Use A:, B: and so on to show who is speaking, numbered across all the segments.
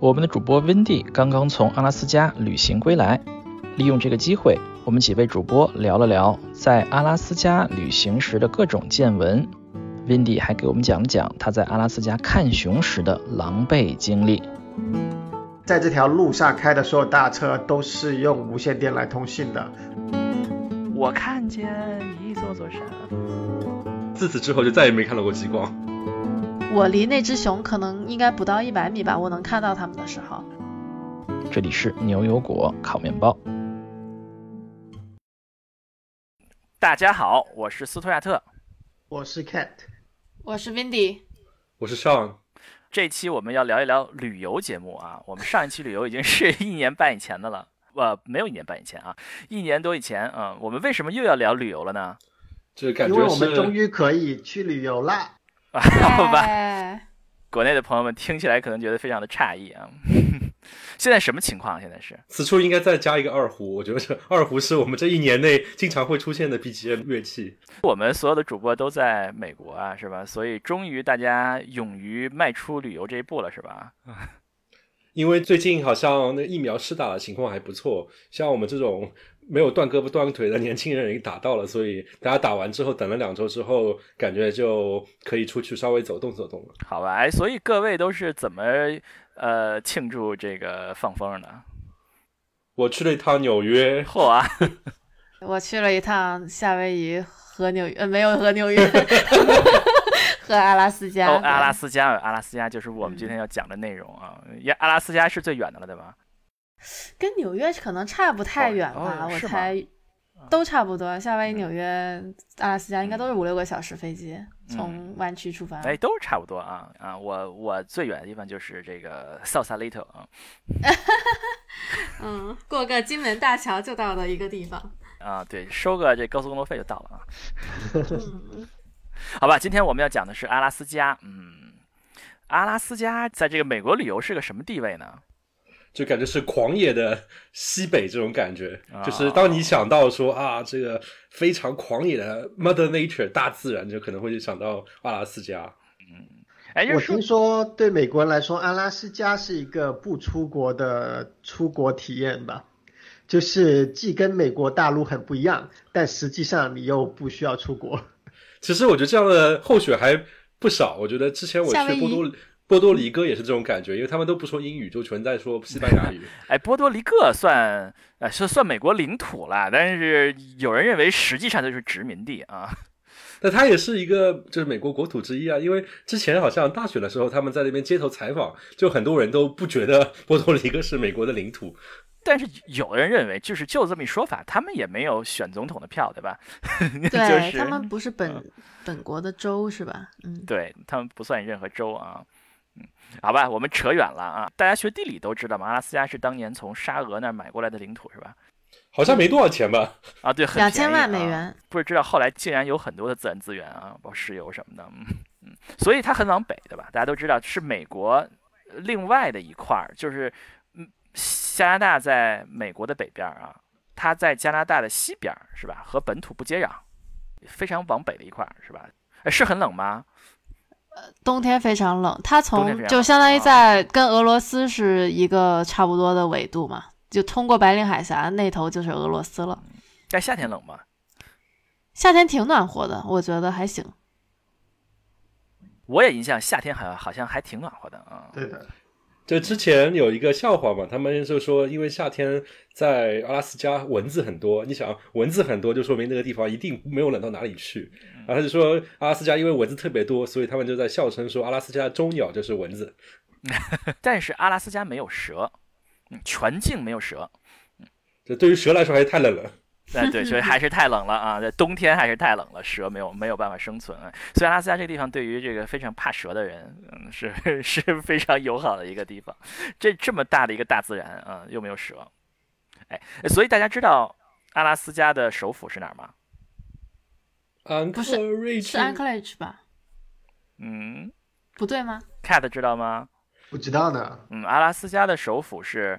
A: 我们的主播温蒂刚刚从阿拉斯加旅行归来，利用这个机会，我们几位主播聊了聊在阿拉斯加旅行时的各种见闻。温蒂还给我们讲了讲他在阿拉斯加看熊时的狼狈经历。
B: 在这条路上开的所有大车都是用无线电来通信的。
A: 我看见一座座山。
C: 自此之后就再也没看到过极光。
D: 我离那只熊可能应该不到一百米吧，我能看到它们的时候。
A: 这里是牛油果烤面包。大家好，我是斯图亚特，
B: 我是 Cat，
D: 我是 Windy，
C: 我是 Sean。
A: 这期我们要聊一聊旅游节目啊。我们上一期旅游已经是一年半以前的了，呃，没有一年半以前啊，一年多以前啊。我们为什么又要聊旅游了呢？
C: 就是感觉
B: 因为我们终于可以去旅游啦。
A: 好吧，国内的朋友们听起来可能觉得非常的诧异啊。现在什么情况？现在是
C: 此处应该再加一个二胡，我觉得这二胡是我们这一年内经常会出现的 BGM 乐器。
A: 我们所有的主播都在美国啊，是吧？所以终于大家勇于迈出旅游这一步了，是吧？
C: 因为最近好像那疫苗施打的情况还不错，像我们这种。没有断胳膊断腿的年轻人已经打到了，所以大家打完之后等了两周之后，感觉就可以出去稍微走动走动了。
A: 好吧，哎，所以各位都是怎么呃庆祝这个放风的？
C: 我去了一趟纽约，
A: 嚯啊！
D: 我去了一趟夏威夷和纽约，呃，没有和纽约，和阿拉斯加。
A: 哦，阿拉斯加，阿拉斯加就是我们今天要讲的内容啊。亚阿拉斯加是最远的了，对吧？
D: 跟纽约可能差不太远吧，我猜都差不多。夏威夷、纽约、阿拉斯加应该都是五六个小时飞机，从湾区出发。
A: 哎，都是差不多啊啊！我我最远的地方就是这个 Sausalito 啊。
D: 嗯，过个金门大桥就到的一个地方。
A: 啊，对，收个这高速公路费就到了啊。好吧，今天我们要讲的是阿拉斯加。嗯，阿拉斯加在这个美国旅游是个什么地位呢？
C: 就感觉是狂野的西北这种感觉，就是当你想到说啊，这个非常狂野的 Mother Nature 大自然，就可能会想到阿拉斯加。
A: 嗯，哎，
B: 我听说对美国人来说，阿拉斯加是一个不出国的出国体验吧？就是既跟美国大陆很不一样，但实际上你又不需要出国。
C: 其实我觉得这样的候选还不少。我觉得之前我去波多。波多黎各也是这种感觉，因为他们都不说英语，就全在说西班牙语。
A: 哎，波多黎各算呃是算美国领土了，但是有人认为实际上就是殖民地啊。
C: 那它也是一个就是美国国土之一啊，因为之前好像大选的时候他们在那边街头采访，就很多人都不觉得波多黎各是美国的领土。
A: 但是有人认为，就是就这么一说法，他们也没有选总统的票，对吧？
D: 对他们不是本本国的州是吧？嗯，
A: 对他们不算任何州啊。好吧，我们扯远了啊！大家学地理都知道嘛，阿拉斯加是当年从沙俄那儿买过来的领土，是吧？
C: 好像没多少钱吧？
A: 啊，对，
D: 两千万美元。
A: 不是知道后来竟然有很多的自然资源啊，包括石油什么的，嗯嗯，所以它很往北，对吧？大家都知道是美国另外的一块儿，就是嗯，加拿大在美国的北边啊，它在加拿大的西边，是吧？和本土不接壤，非常往北的一块，是吧？哎，是很冷吗？
D: 冬天非常冷，它从就相当于在跟俄罗斯是一个差不多的纬度嘛，就通过白令海峡那头就是俄罗斯了。
A: 在夏天冷吗？
D: 夏天挺暖和的，我觉得还行。
A: 我也印象夏天好像好像还挺暖和的啊。
B: 对的。
C: 就之前有一个笑话嘛，他们就说，因为夏天在阿拉斯加蚊子很多，你想蚊子很多，就说明那个地方一定没有冷到哪里去。然后他就说，阿拉斯加因为蚊子特别多，所以他们就在笑称说，阿拉斯加中鸟就是蚊子。
A: 但是阿拉斯加没有蛇，全境没有蛇。
C: 这对于蛇来说还是太冷了。
A: 哎，对，所以还是太冷了啊！在冬天还是太冷了，蛇没有没有办法生存。所以阿拉斯加这个地方对于这个非常怕蛇的人，嗯，是 是非常友好的一个地方。这这么大的一个大自然啊，又没有蛇，哎，所以大家知道阿拉斯加的首府是哪儿吗？
D: 不是，是 Anchorage 吧？
A: 嗯，
D: 不对吗
A: ？Cat 知道吗？
B: 不知道呢。
A: 嗯，阿拉斯加的首府是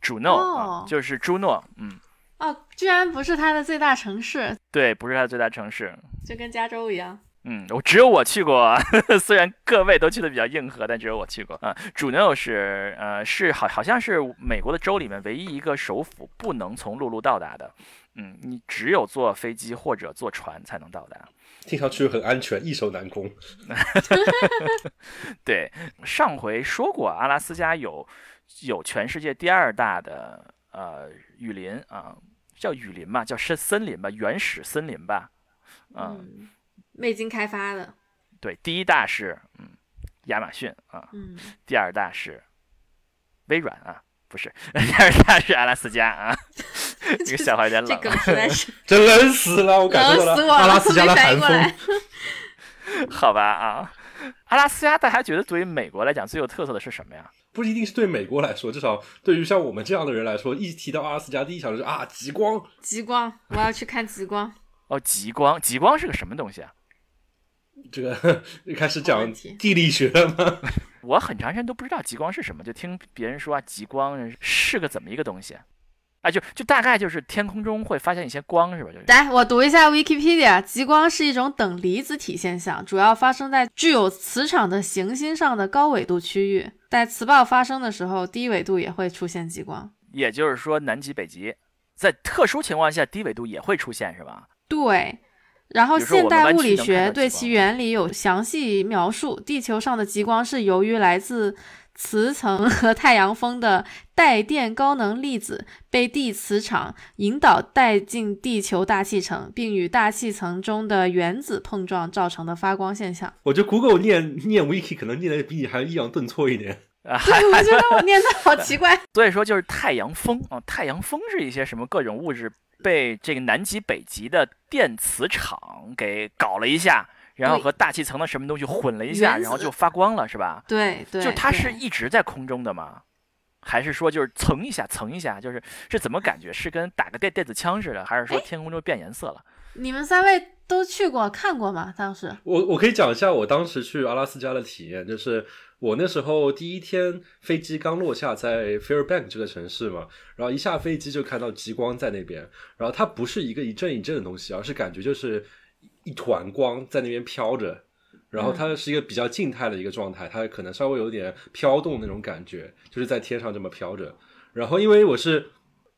A: 朱诺，就是朱诺，嗯。
D: 哦，居然不是它的最大城市。
A: 对，不是它的最大城市，
D: 就跟加州一样。
A: 嗯，我只有我去过，虽然各位都去的比较硬核，但只有我去过啊。主纽是呃是好好像是美国的州里面唯一一个首府不能从陆路到达的，嗯，你只有坐飞机或者坐船才能到达。
C: 听上去很安全，易守难攻。
A: 对，上回说过，阿拉斯加有有全世界第二大的呃雨林啊，叫雨林吧，叫森森林吧，原始森林吧，
D: 嗯。未经开发的，
A: 对，第一大是嗯亚马逊啊，
D: 嗯，
A: 第二大是微软啊，不是，第二大是阿拉斯加啊，这个笑话有点冷，
D: 这
C: 冷死了，我感受到了阿拉斯加的寒风，
A: 好吧啊，阿拉斯加大家觉得对于美国来讲最有特色的是什么呀？
C: 不一定是对美国来说，至少对于像我们这样的人来说，一提到阿拉斯加，第一想就是啊极光，
D: 极光，我要去看极光。
A: 哦，极光，极光是个什么东西啊？
C: 这个一 开始讲地理学了吗？
A: 我很长时间都不知道极光是什么，就听别人说啊，极光是个怎么一个东西啊？就就大概就是天空中会发现一些光，是吧？就是
D: 来，我读一下 Wikipedia，极光是一种等离子体现象，主要发生在具有磁场的行星上的高纬度区域。在磁暴发生的时候，低纬度也会出现极光。
A: 也就是说，南极、北极在特殊情况下，低纬度也会出现，是吧？
D: 对。然后，现代物理学对其原理有详细描述。地球上的极光是由于来自磁层和太阳风的带电高能粒子 被地磁场引导带进地球大气层，并与大气层中的原子碰撞造成的发光现象。
C: 我觉得 Google 念念 Wiki 可能念的比你还抑扬顿挫一点。
A: 啊，
D: 我觉得我 念的好奇怪。
A: 所以说，就是太阳风啊，太阳风是一些什么各种物质。被这个南极、北极的电磁场给搞了一下，然后和大气层的什么东西混了一下，然后就发光了，是吧？
D: 对对，
A: 就它是一直在空中的吗？还是说就是蹭一下、蹭一下？就是是怎么感觉？是跟打个电电子枪似的，还是说天空就变颜色了？
D: 你们三位都去过看过吗？当时
C: 我我可以讲一下我当时去阿拉斯加的体验，就是。我那时候第一天飞机刚落下在 Fairbank 这个城市嘛，然后一下飞机就看到极光在那边，然后它不是一个一阵一阵的东西，而是感觉就是一团光在那边飘着，然后它是一个比较静态的一个状态，它可能稍微有点飘动那种感觉，就是在天上这么飘着。然后因为我是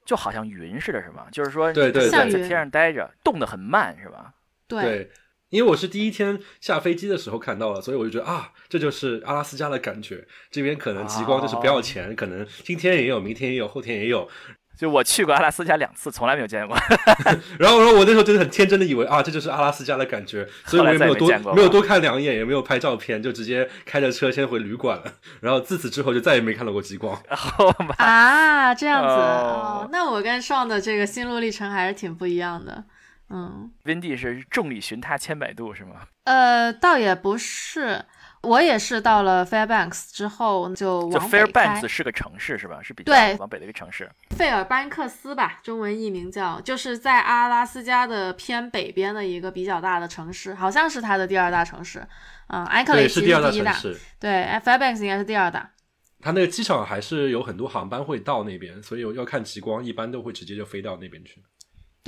A: 就好像云似的，是吗？就是说
C: 对对
A: 在天上待着，动得很慢，是吧？
C: 对。因为我是第一天下飞机的时候看到了，所以我就觉得啊，这就是阿拉斯加的感觉。这边可能极光就是不要钱，可能今天也有，明天也有，后天也有。
A: 就我去过阿拉斯加两次，从来没有见过。
C: 然后，然后我那时候真的很天真的以为啊，这就是阿拉斯加的感觉，所以我也没有多没有多看两眼，也没有拍照片，就直接开着车先回旅馆了。然后自此之后就再也没看到过极光。
D: 啊，这样子哦，那我跟上的这个心路历程还是挺不一样的。嗯
A: 温蒂是众里寻他千百度是吗？
D: 呃，倒也不是，我也是到了 Fairbanks 之后就往
A: 北开。Fairbanks 是个城市是吧？是比较往北的一个城市。
D: 费尔班克斯吧，中文译名叫，就是在阿拉斯加的偏北边的一个比较大的城市，好像是它的第二大城市。嗯，安克雷奇是
C: 第
D: 一
C: 大。
D: 对，Fairbanks 应该是第二大。
C: 它那个机场还是有很多航班会到那边，所以要看极光，一般都会直接就飞到那边去。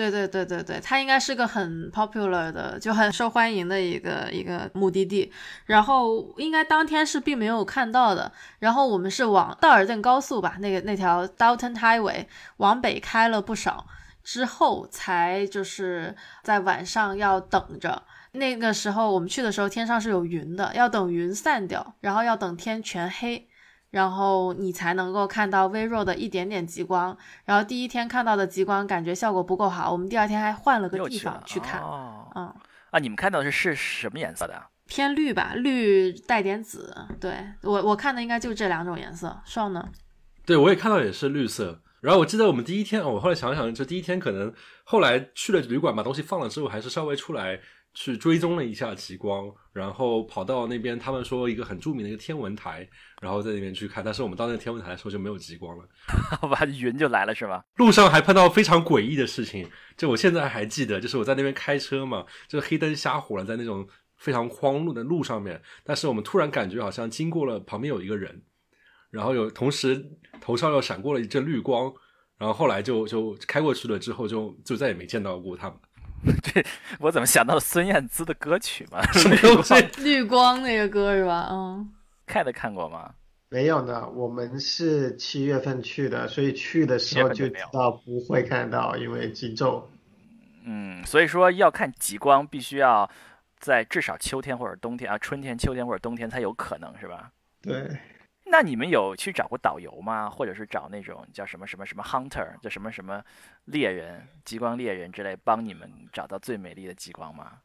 D: 对对对对对，它应该是个很 popular 的，就很受欢迎的一个一个目的地。然后应该当天是并没有看到的。然后我们是往道尔顿高速吧，那个那条 Dalton Highway 往北开了不少，之后才就是在晚上要等着。那个时候我们去的时候天上是有云的，要等云散掉，然后要等天全黑。然后你才能够看到微弱的一点点极光。然后第一天看到的极光感觉效果不够好，我们第二天还换了个地方去看。嗯
A: 啊，你们看到的是是什么颜色的？
D: 偏绿吧，绿带点紫。对我我看的应该就这两种颜色。双呢？
C: 对我也看到也是绿色。然后我记得我们第一天，我后来想想，就第一天可能后来去了旅馆把东西放了之后，还是稍微出来。去追踪了一下极光，然后跑到那边，他们说一个很著名的一个天文台，然后在那边去看。但是我们到那个天文台的时候就没有极光了，
A: 好吧，云就来了是吧？
C: 路上还碰到非常诡异的事情，就我现在还记得，就是我在那边开车嘛，就是黑灯瞎火了，在那种非常荒路的路上面，但是我们突然感觉好像经过了旁边有一个人，然后有同时头上又闪过了一阵绿光，然后后来就就开过去了，之后就就再也没见到过他们。
A: 这我怎么想到孙燕姿的歌曲嘛？
C: 什么东西？
D: 绿光那个歌是吧？嗯，
A: 看的看过吗？
B: 没有呢，我们是七月份去的，所以去的时候就知道不会看到，因为极昼。
A: 嗯，所以说要看极光，必须要在至少秋天或者冬天啊，春天、秋天或者冬天才有可能，是吧？
B: 对。
A: 那你们有去找过导游吗？或者是找那种叫什么什么什么 hunter，叫什么什么猎人、极光猎人之类，帮你们找到最美丽的极光吗？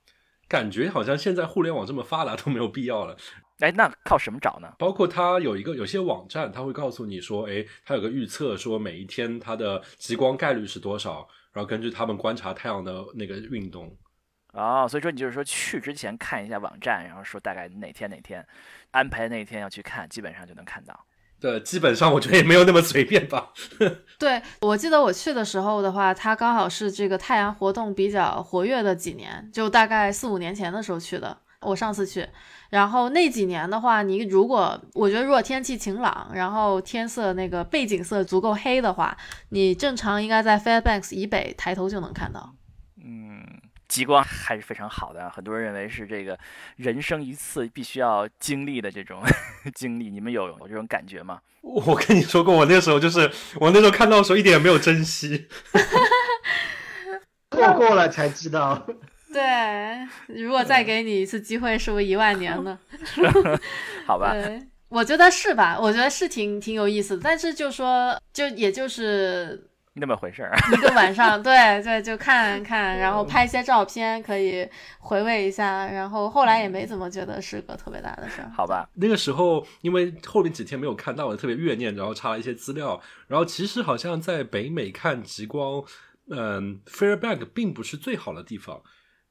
C: 感觉好像现在互联网这么发达都没有必要了。
A: 哎，那靠什么找呢？
C: 包括它有一个有些网站，它会告诉你说，哎，它有个预测，说每一天它的极光概率是多少，然后根据他们观察太阳的那个运动。
A: 哦，所以说你就是说去之前看一下网站，然后说大概哪天哪天。安排那一天要去看，基本上就能看到。
C: 对，基本上我觉得也没有那么随便吧。
D: 对，我记得我去的时候的话，它刚好是这个太阳活动比较活跃的几年，就大概四五年前的时候去的。我上次去，然后那几年的话，你如果我觉得如果天气晴朗，然后天色那个背景色足够黑的话，你正常应该在 Fairbanks 以北抬头就能看到。
A: 极光还是非常好的，很多人认为是这个人生一次必须要经历的这种 经历。你们有有这种感觉吗？
C: 我跟你说过，我那时候就是我那时候看到的时候一点也没有珍惜，
B: 错过了才知道。
D: 对，如果再给你一次机会，是不是一万年呢？
A: 好吧，
D: 我觉得是吧？我觉得是挺挺有意思的，但是就说就也就是。
A: 那么回事儿，
D: 一个晚上，对对，就看看，然后拍一些照片，可以回味一下。然后后来也没怎么觉得是个特别大的事儿。
A: 好吧，
C: 那个时候因为后面几天没有看到，我特别怨念，然后查了一些资料。然后其实好像在北美看极光，嗯，Fairbank 并不是最好的地方，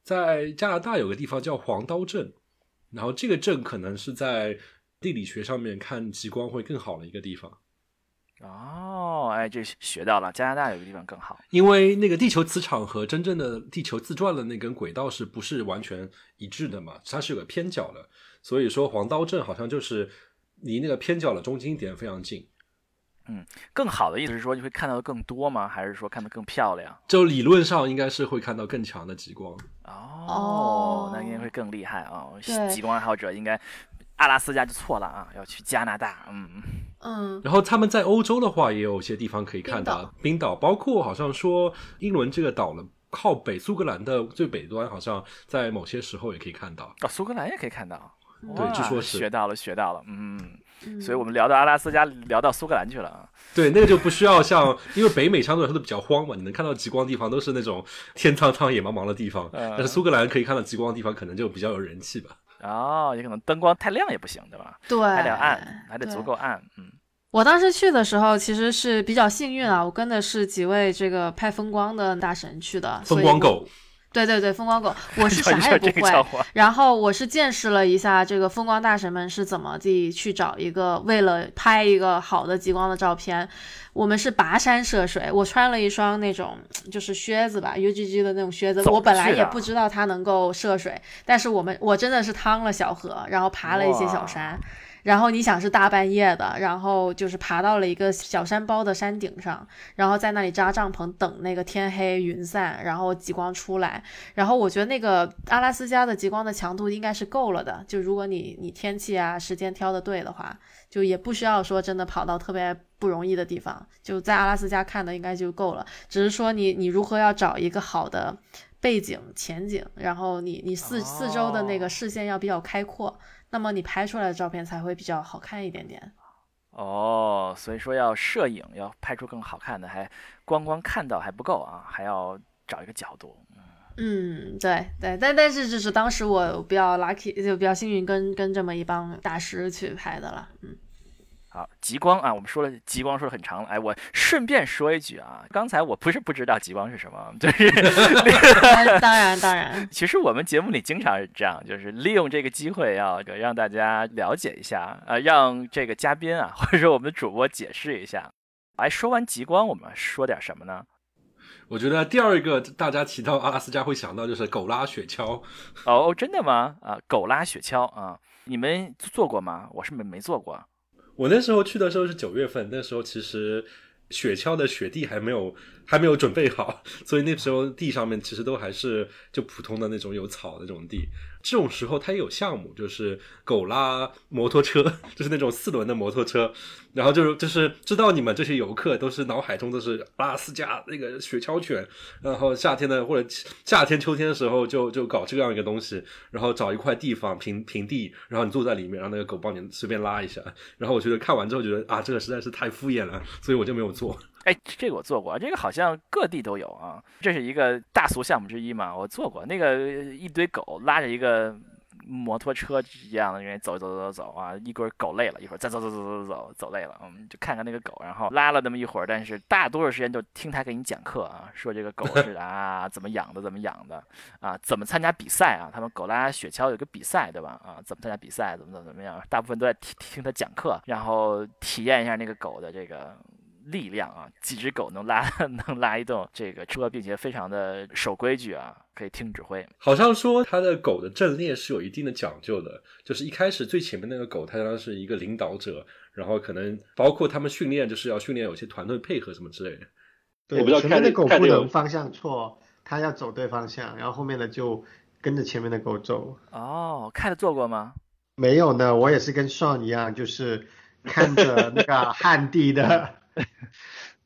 C: 在加拿大有个地方叫黄刀镇，然后这个镇可能是在地理学上面看极光会更好的一个地方。
A: 哦，哎，这学到了。加拿大有个地方更好，
C: 因为那个地球磁场和真正的地球自转的那根轨道是不是完全一致的嘛？它是有个偏角的，所以说黄刀镇好像就是离那个偏角的中心点非常近。
A: 嗯，更好的意思是说你会看到的更多吗？还是说看得更漂亮？
C: 就理论上应该是会看到更强的极光。
A: 哦，那应该会更厉害啊！极光爱好者应该。阿拉斯加就错了啊，要去加拿大。嗯
D: 嗯。
C: 然后他们在欧洲的话，也有些地方可以看到冰岛，包括好像说英伦这个岛呢，靠北苏格兰的最北端，好像在某些时候也可以看到。
A: 哦，苏格兰也可以看到。
C: 对，据说是
A: 学到了，学到了。嗯，所以我们聊到阿拉斯加，聊到苏格兰去了啊。
C: 对，那个就不需要像，因为北美相对来说都比较荒嘛，你能看到极光的地方都是那种天苍苍、野茫茫的地方。但是苏格兰可以看到极光的地方，可能就比较有人气吧。
A: 哦，也可能灯光太亮也不行，对吧？
D: 对，
A: 还得暗，还得足够暗。嗯，
D: 我当时去的时候其实是比较幸运啊，我跟的是几位这个拍风光的大神去的。
C: 风光狗。
D: 对对对，风光狗，我是 啥也不会。然后我是见识了一下这个风光大神们是怎么地去找一个为了拍一个好的极光的照片。我们是跋山涉水，我穿了一双那种就是靴子吧，UGG 的那种靴子。我本来也不知道它能够涉水，但是我们我真的是趟了小河，然后爬了一些小山。然后你想是大半夜的，然后就是爬到了一个小山包的山顶上，然后在那里扎帐篷等那个天黑云散，然后极光出来。然后我觉得那个阿拉斯加的极光的强度应该是够了的，就如果你你天气啊时间挑的对的话，就也不需要说真的跑到特别不容易的地方，就在阿拉斯加看的应该就够了。只是说你你如何要找一个好的背景前景，然后你你四四周的那个视线要比较开阔。那么你拍出来的照片才会比较好看一点点。
A: 哦，所以说要摄影要拍出更好看的，还光光看到还不够啊，还要找一个角度。
D: 嗯，对对，但但是就是当时我比较 lucky，就比较幸运，跟跟这么一帮大师去拍的了。嗯。
A: 好，极光啊，我们说了极光说的很长了，哎，我顺便说一句啊，刚才我不是不知道极光是什么，就是
D: 当 然当然，
A: 其实我们节目里经常是这样，就是利用这个机会要让大家了解一下，呃，让这个嘉宾啊，或者说我们的主播解释一下。哎，说完极光，我们说点什么呢？
C: 我觉得第二个大家提到阿拉斯加会想到就是狗拉雪橇。
A: 哦，真的吗？啊，狗拉雪橇啊，你们做过吗？我是没没做过。
C: 我那时候去的时候是九月份，那时候其实雪橇的雪地还没有还没有准备好，所以那时候地上面其实都还是就普通的那种有草的这种地。这种时候它也有项目，就是狗拉摩托车，就是那种四轮的摩托车。然后就是就是知道你们这些游客都是脑海中都是阿拉斯加那个雪橇犬，然后夏天的或者夏天秋天的时候就就搞这样一个东西，然后找一块地方平平地，然后你坐在里面，让那个狗帮你随便拉一下。然后我觉得看完之后觉得啊，这个实在是太敷衍了，所以我就没有做。
A: 哎，这个我做过，这个好像各地都有啊，这是一个大俗项目之一嘛。我做过那个一堆狗拉着一个摩托车一样的，人走走走走走啊，一会儿狗累了，一会儿再走走走走走走走累了，嗯，就看看那个狗，然后拉了那么一会儿，但是大多数时间就听他给你讲课啊，说这个狗是 啊怎么养的，怎么养的啊，怎么参加比赛啊，他们狗拉雪橇有个比赛对吧？啊，怎么参加比赛，怎么怎么怎么样，大部分都在听听他讲课，然后体验一下那个狗的这个。力量啊，几只狗能拉 能拉一动这个车，并且非常的守规矩啊，可以听指挥。
C: 好像说它的狗的阵列是有一定的讲究的，就是一开始最前面那个狗，它当是一个领导者，然后可能包括他们训练，就是要训练有些团队配合什么之类的。
B: 对，前面的狗不能方向错，它要走对方向，然后后面的就跟着前面的狗走。
A: 哦，看着做过吗？
B: 没有呢，我也是跟 Sean 一样，就是看着那个旱地的。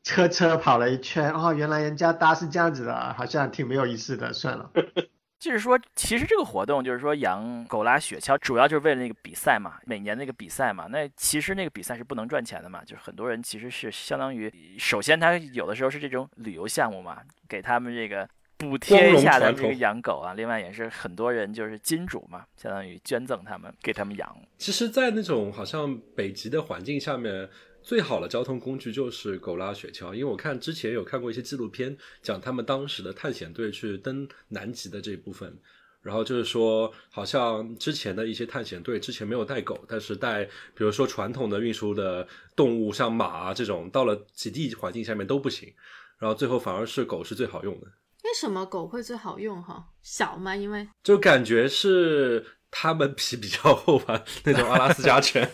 B: 车车跑了一圈，哦，原来人家搭是这样子的，好像挺没有意思的，算了。
A: 就是说，其实这个活动就是说养狗拉雪橇，主要就是为了那个比赛嘛，每年那个比赛嘛。那其实那个比赛是不能赚钱的嘛，就是很多人其实是相当于，首先他有的时候是这种旅游项目嘛，给他们这个补贴一下的这个养狗啊。另外也是很多人就是金主嘛，相当于捐赠他们给他们养。
C: 其实，在那种好像北极的环境下面。最好的交通工具就是狗拉雪橇，因为我看之前有看过一些纪录片，讲他们当时的探险队去登南极的这一部分，然后就是说，好像之前的一些探险队之前没有带狗，但是带，比如说传统的运输的动物，像马啊这种，到了极地环境下面都不行，然后最后反而是狗是最好用的。
D: 为什么狗会最好用？哈，小吗？因为
C: 就感觉是它们皮比较厚吧，那种阿拉斯加犬。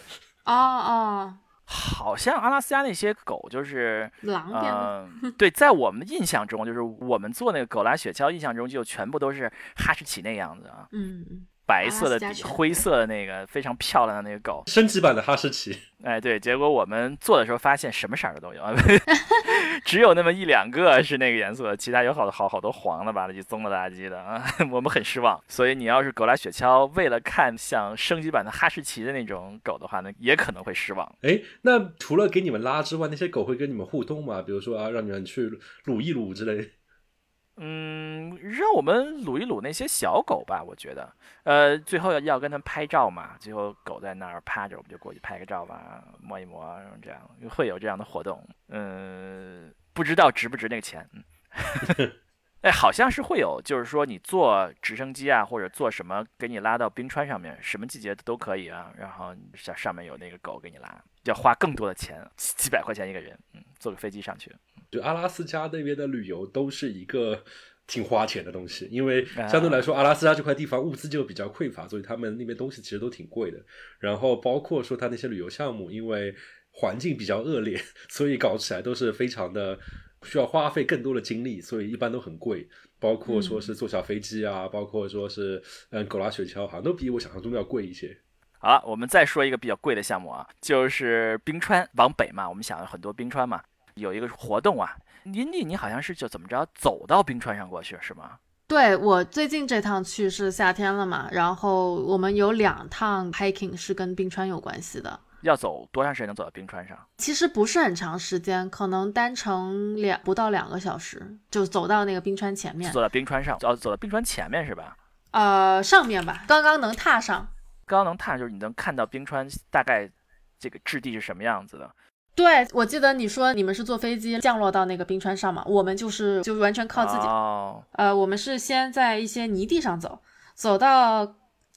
D: 哦哦。
A: 好像阿拉斯加那些狗就是
D: 狼
A: 嗯，对，在我们印象中，就是我们做那个狗拉雪橇，印象中就全部都是哈士奇那样子啊。
D: 嗯。
A: 白色的底，灰色的那个非常漂亮的那个狗，
C: 升级版的哈士奇。
A: 哎，对，结果我们做的时候发现什么色的都有，只有那么一两个是那个颜色，其他有好多好好多黄的吧唧、棕了吧唧的啊，我们很失望。所以你要是狗拉雪橇，为了看像升级版的哈士奇的那种狗的话呢，也可能会失望。
C: 哎，那除了给你们拉之外，那些狗会跟你们互动吗？比如说啊，让你们去撸一撸之类。
A: 嗯，让我们撸一撸那些小狗吧，我觉得，呃，最后要要跟他们拍照嘛，最后狗在那儿趴着，我们就过去拍个照吧，摸一摸，这样会有这样的活动。嗯，不知道值不值那个钱。哎，好像是会有，就是说你坐直升机啊，或者坐什么给你拉到冰川上面，什么季节都可以啊。然后上上面有那个狗给你拉，要花更多的钱，几百块钱一个人，嗯，坐个飞机上去。
C: 就阿拉斯加那边的旅游都是一个挺花钱的东西，因为相对来说阿拉斯加这块地方物资就比较匮乏，所以他们那边东西其实都挺贵的。然后包括说他那些旅游项目，因为环境比较恶劣，所以搞起来都是非常的。需要花费更多的精力，所以一般都很贵。包括说是坐小飞机啊，包括说是嗯狗拉雪橇，好像都比我想象中的要贵一些。
A: 好了，我们再说一个比较贵的项目啊，就是冰川往北嘛，我们想了很多冰川嘛，有一个活动啊，林地你好像是就怎么着走到冰川上过去是吗？
D: 对我最近这趟去是夏天了嘛，然后我们有两趟 hiking 是跟冰川有关系的。
A: 要走多长时间能走到冰川上？
D: 其实不是很长时间，可能单程两不到两个小时就走到那个冰川前面。
A: 走到冰川上，要走到冰川前面是吧？
D: 呃，上面吧，刚刚能踏上。
A: 刚刚能踏上就是你能看到冰川大概这个质地是什么样子的。
D: 对，我记得你说你们是坐飞机降落到那个冰川上嘛？我们就是就完全靠自己。
A: 哦。
D: 呃，我们是先在一些泥地上走，走到。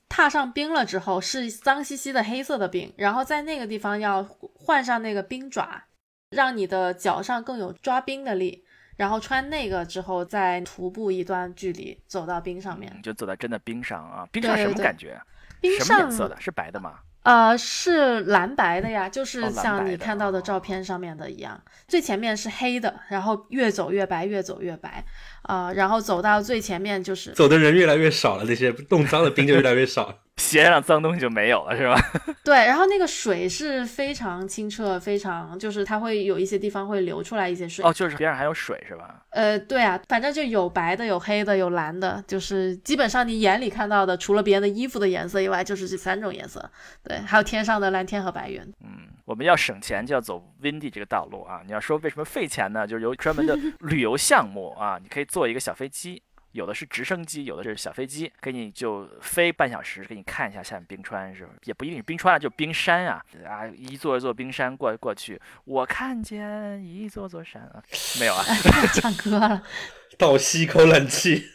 D: 踏上冰了之后是脏兮兮的黑色的冰，然后在那个地方要换上那个冰爪，让你的脚上更有抓冰的力，然后穿那个之后再徒步一段距离走到冰上面，
A: 就走到真的冰上啊！冰上什么感觉？
D: 冰上
A: 颜色的？是白的吗？
D: 呃，是蓝白的呀，就是像你看到的照
A: 哦
D: 片上面的一样，最前面是黑的，然后越走越白，越走越白，啊、然后走到最前面就是
C: 走的人越来越少了，那些冻脏的冰就越来越少。
A: 鞋上脏东西就没有了，是吧？
D: 对，然后那个水是非常清澈，非常就是它会有一些地方会流出来一些水。
A: 哦，就是边上还有水是吧？
D: 呃，对啊，反正就有白的，有黑的，有蓝的，就是基本上你眼里看到的，除了别人的衣服的颜色以外，就是这三种颜色。对，还有天上的蓝天和白云。
A: 嗯，我们要省钱就要走 Windy 这个道路啊。你要说为什么费钱呢？就是有专门的 旅游项目啊，你可以坐一个小飞机。有的是直升机，有的是小飞机，给你就飞半小时，给你看一下下面冰川是吧？也不一定是冰川啊，就冰山啊啊，一座一座冰山过过去，我看见一座座山啊，没有啊。
D: 唱歌了，
C: 倒吸一口冷气，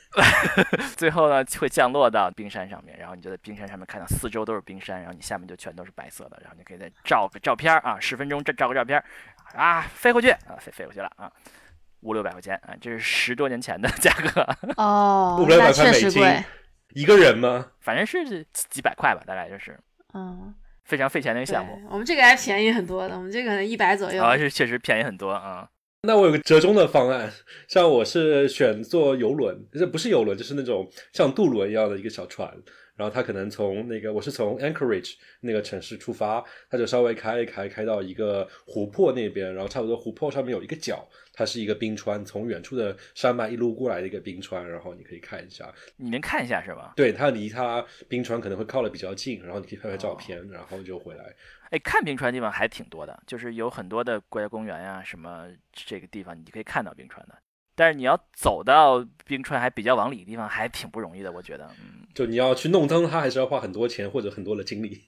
A: 最后呢会降落到冰山上面，然后你就在冰山上面看到四周都是冰山，然后你下面就全都是白色的，然后你可以再照个照片啊，十分钟照照个照片啊，飞回去啊，飞飞过去了啊，五六百块钱啊，这是十多年前的 价格，
D: 哦
C: 五，六
D: 那
C: 百块美金
D: 确实贵。
C: 一个人吗？
A: 反正是几几百块吧，大概就是
D: 嗯，
A: 非常费钱的一个项目，，
D: 我们这个还便宜很多的，我们这个可能一百左右。
A: 啊，是确实便宜很多啊。
C: 那我有个折中的方案，像我是选坐游轮，这不是游轮，就是那种像渡轮一样的一个小船，然后他可能从那个我是从 Anchorage 那个城市出发，他就稍微开一开，开到一个湖泊那边，然后差不多湖泊上面有一个角，它是一个冰川，从远处的山脉一路过来的一个冰川，然后你可以看一下，
A: 你能看一下是吧？
C: 对，它离它冰川可能会靠的比较近，然后你可以拍拍照片，然后就回来。
A: 哎，看冰川的地方还挺多的，就是有很多的国家公园呀、什么这个地方你可以看到冰川的。但是你要走到冰川还比较往里的地方，还挺不容易的，我觉得。嗯，
C: 就你要去弄脏它，还是要花很多钱或者很多的精力。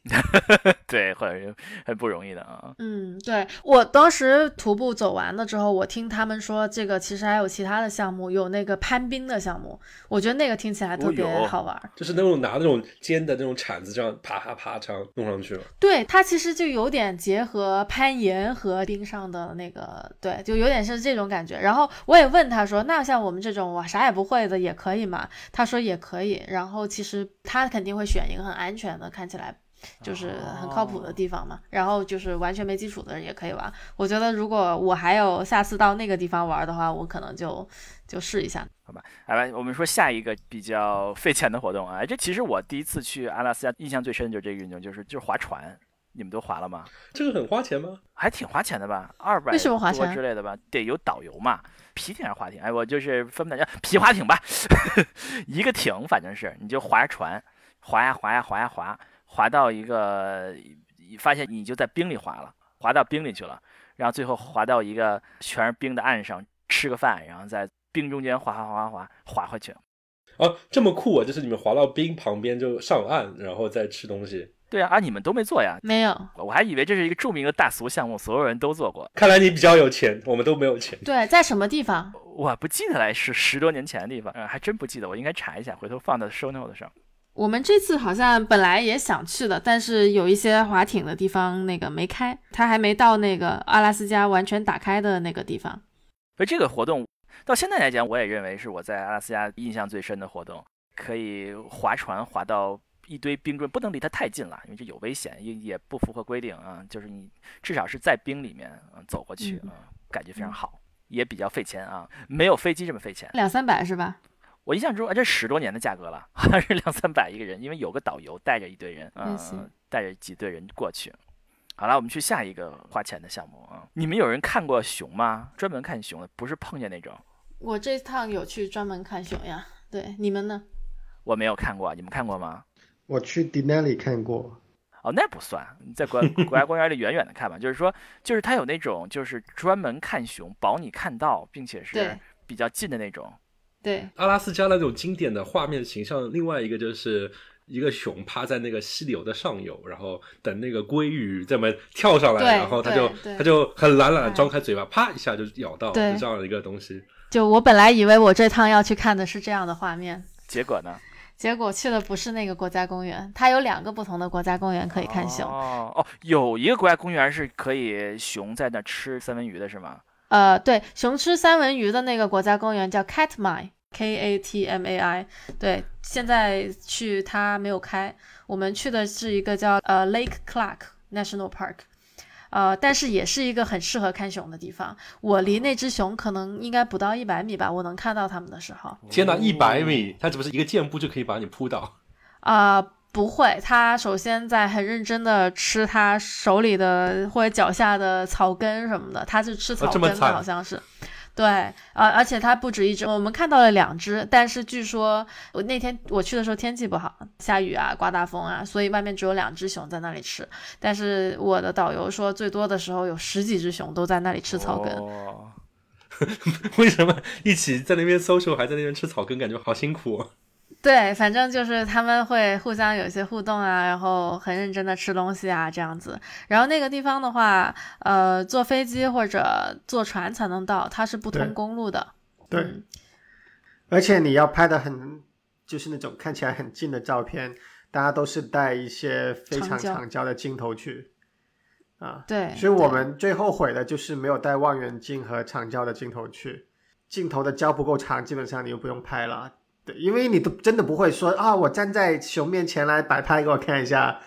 A: 对，或者是很不容易的啊。
D: 嗯，对我当时徒步走完了之后，我听他们说这个其实还有其他的项目，有那个攀冰的项目，我觉得那个听起来特别好玩。
C: 就是那种拿那种尖的那种铲子，这样啪啪啪这样弄上去了。
D: 对，它其实就有点结合攀岩和冰上的那个，对，就有点是这种感觉。然后我也问他说，那像我们这种我啥也不会的也可以嘛？他说也可以。然后其实他肯定会选一个很安全的，看起来就是很靠谱的地方嘛。然后就是完全没基础的人也可以玩。我觉得如果我还有下次到那个地方玩的话，我可能就就试一下。
A: 好吧，来吧，我们说下一个比较 费钱的活动啊。这其实我第一次去阿拉斯加，印象最深的就是这个运动，就是就是划船。你们都划了吗？
C: 这个很花钱吗？
A: 还挺花钱的吧，二百
D: 为什么划船
A: 多之类的吧，得有导游嘛。皮艇还是划艇？哎，我就是分不太清，皮划艇吧，一个艇，反正是你就划船，划呀划呀划呀划，划到一个，发现你就在冰里划了，划到冰里去了，然后最后划到一个全是冰的岸上吃个饭，然后在冰中间划划划划划划回去。
C: 哦，这么酷啊！就是你们滑到冰旁边就上岸，然后再吃东西。
A: 对啊，啊你们都没做呀？
D: 没有，
A: 我还以为这是一个著名的大俗项目，所有人都做过。
C: 看来你比较有钱，我们都没有钱。
D: 对，在什么地方？
A: 我不记得来是十多年前的地方，呃，还真不记得，我应该查一下，回头放到 show note 上。
D: 我们这次好像本来也想去的，但是有一些划艇的地方那个没开，它还没到那个阿拉斯加完全打开的那个地方。
A: 所以这个活动到现在来讲，我也认为是我在阿拉斯加印象最深的活动，可以划船划到一堆冰棍，不能离它太近了，因为这有危险，也也不符合规定啊。就是你至少是在冰里面嗯走过去
D: 嗯
A: 啊，感觉非常好，也比较费钱啊，没有飞机这么费钱。
D: 两三百是吧？
A: 我印象中，啊，这十多年的价格了，好像是两三百一个人，因为有个导游带着一堆人，嗯、带着几队人过去。好了，我们去下一个花钱的项目啊！你们有人看过熊吗？专门看熊的，不是碰见那种。
D: 我这趟有去专门看熊呀。对，你们呢？
A: 我没有看过，你们看过吗？
B: 我去 Denali 看过，
A: 哦，那不算，你在国国家公园里远远的看吧。就是说，就是它有那种就是专门看熊，保你看到，并且是比较近的那种。
D: 对，
C: 阿拉斯加那种经典的画面形象，另外一个就是一个熊趴在那个溪流的上游，然后等那个鲑鱼这么跳上来，然后它就它就很懒懒张开嘴巴，啪一下就咬到，就这样的一个东西。
D: 就我本来以为我这趟要去看的是这样的画面，
A: 结果呢？
D: 结果去的不是那个国家公园，它有两个不同的国家公园可以看熊。
A: 哦哦，有一个国家公园是可以熊在那吃三文鱼的，是吗？
D: 呃，对，熊吃三文鱼的那个国家公园叫 Katmai，K A T M A I。对，现在去它没有开，我们去的是一个叫呃 Lake Clark National Park。呃，但是也是一个很适合看熊的地方。我离那只熊可能应该不到一百米吧，我能看到它们的时候。
C: 天哪，一百米，它是不是一个箭步就可以把你扑倒？
D: 啊、不会，它首先在很认真的吃它手里的或者脚下的草根什么的，它是吃草根的，好像是。对，而，而且它不止一只，我们看到了两只，但是据说我那天我去的时候天气不好，下雨啊，刮大风啊，所以外面只有两只熊在那里吃。但是我的导游说，最多的时候有十几只熊都在那里吃草根。
A: 哦
C: 为什么一起在那边搜时候还在那边吃草根，感觉好辛苦、
D: 对，反正就是他们会互相有一些互动啊，然后很认真的吃东西啊，这样子。然后那个地方的话，呃，坐飞机或者坐船才能到，它是不通公路的。
B: 对，
D: 嗯
B: 而且你要拍的很，就是那种看起来很近的照片，大家都是带一些非常
D: 长焦
B: 的镜头去。啊，
D: 对，
B: 所以我们最后悔的就是没有带望远镜和长焦的镜头去，镜头的焦不够长，基本上你就不用拍了。对，因为你都真的不会说啊，我站在熊面前来摆拍给我看一下，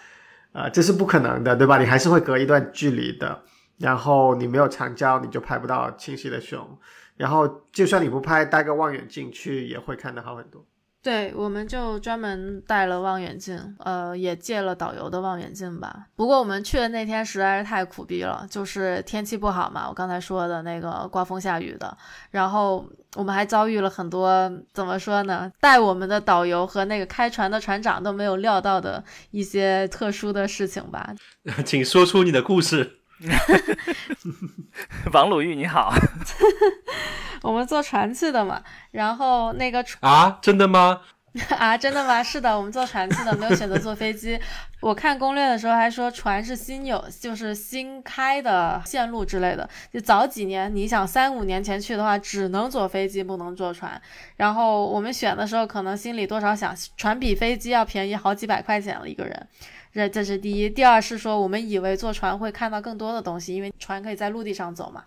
B: 啊，这是不可能的，对吧？你还是会隔一段距离的。然后你没有长焦，你就拍不到清晰的熊。然后就算你不拍，带个望远镜去也会看得好很多。
D: 对，我们就专门带了望远镜，呃，也借了导游的望远镜吧。不过我们去的那天实在是太苦逼了，就是天气不好嘛，我刚才说的那个刮风下雨的，然后我们还遭遇了很多怎么说呢？带我们的导游和那个开船的船长都没有料到的一些特殊的事情吧。
C: 请说出你的故事。
A: 王鲁豫你好，
D: 我们坐船去的嘛，然后那个船
C: 啊，真的吗？
D: 啊，真的吗？是的，我们坐船去的，没有选择坐飞机。我看攻略的时候还说船是新有，就是新开的线路之类的。就早几年，你想三五年前去的话，只能坐飞机，不能坐船。然后我们选的时候，可能心里多少想，船比飞机要便宜好几百块钱了一个人。这这是第一，第二是说我们以为坐船会看到更多的东西，因为船可以在陆地上走嘛。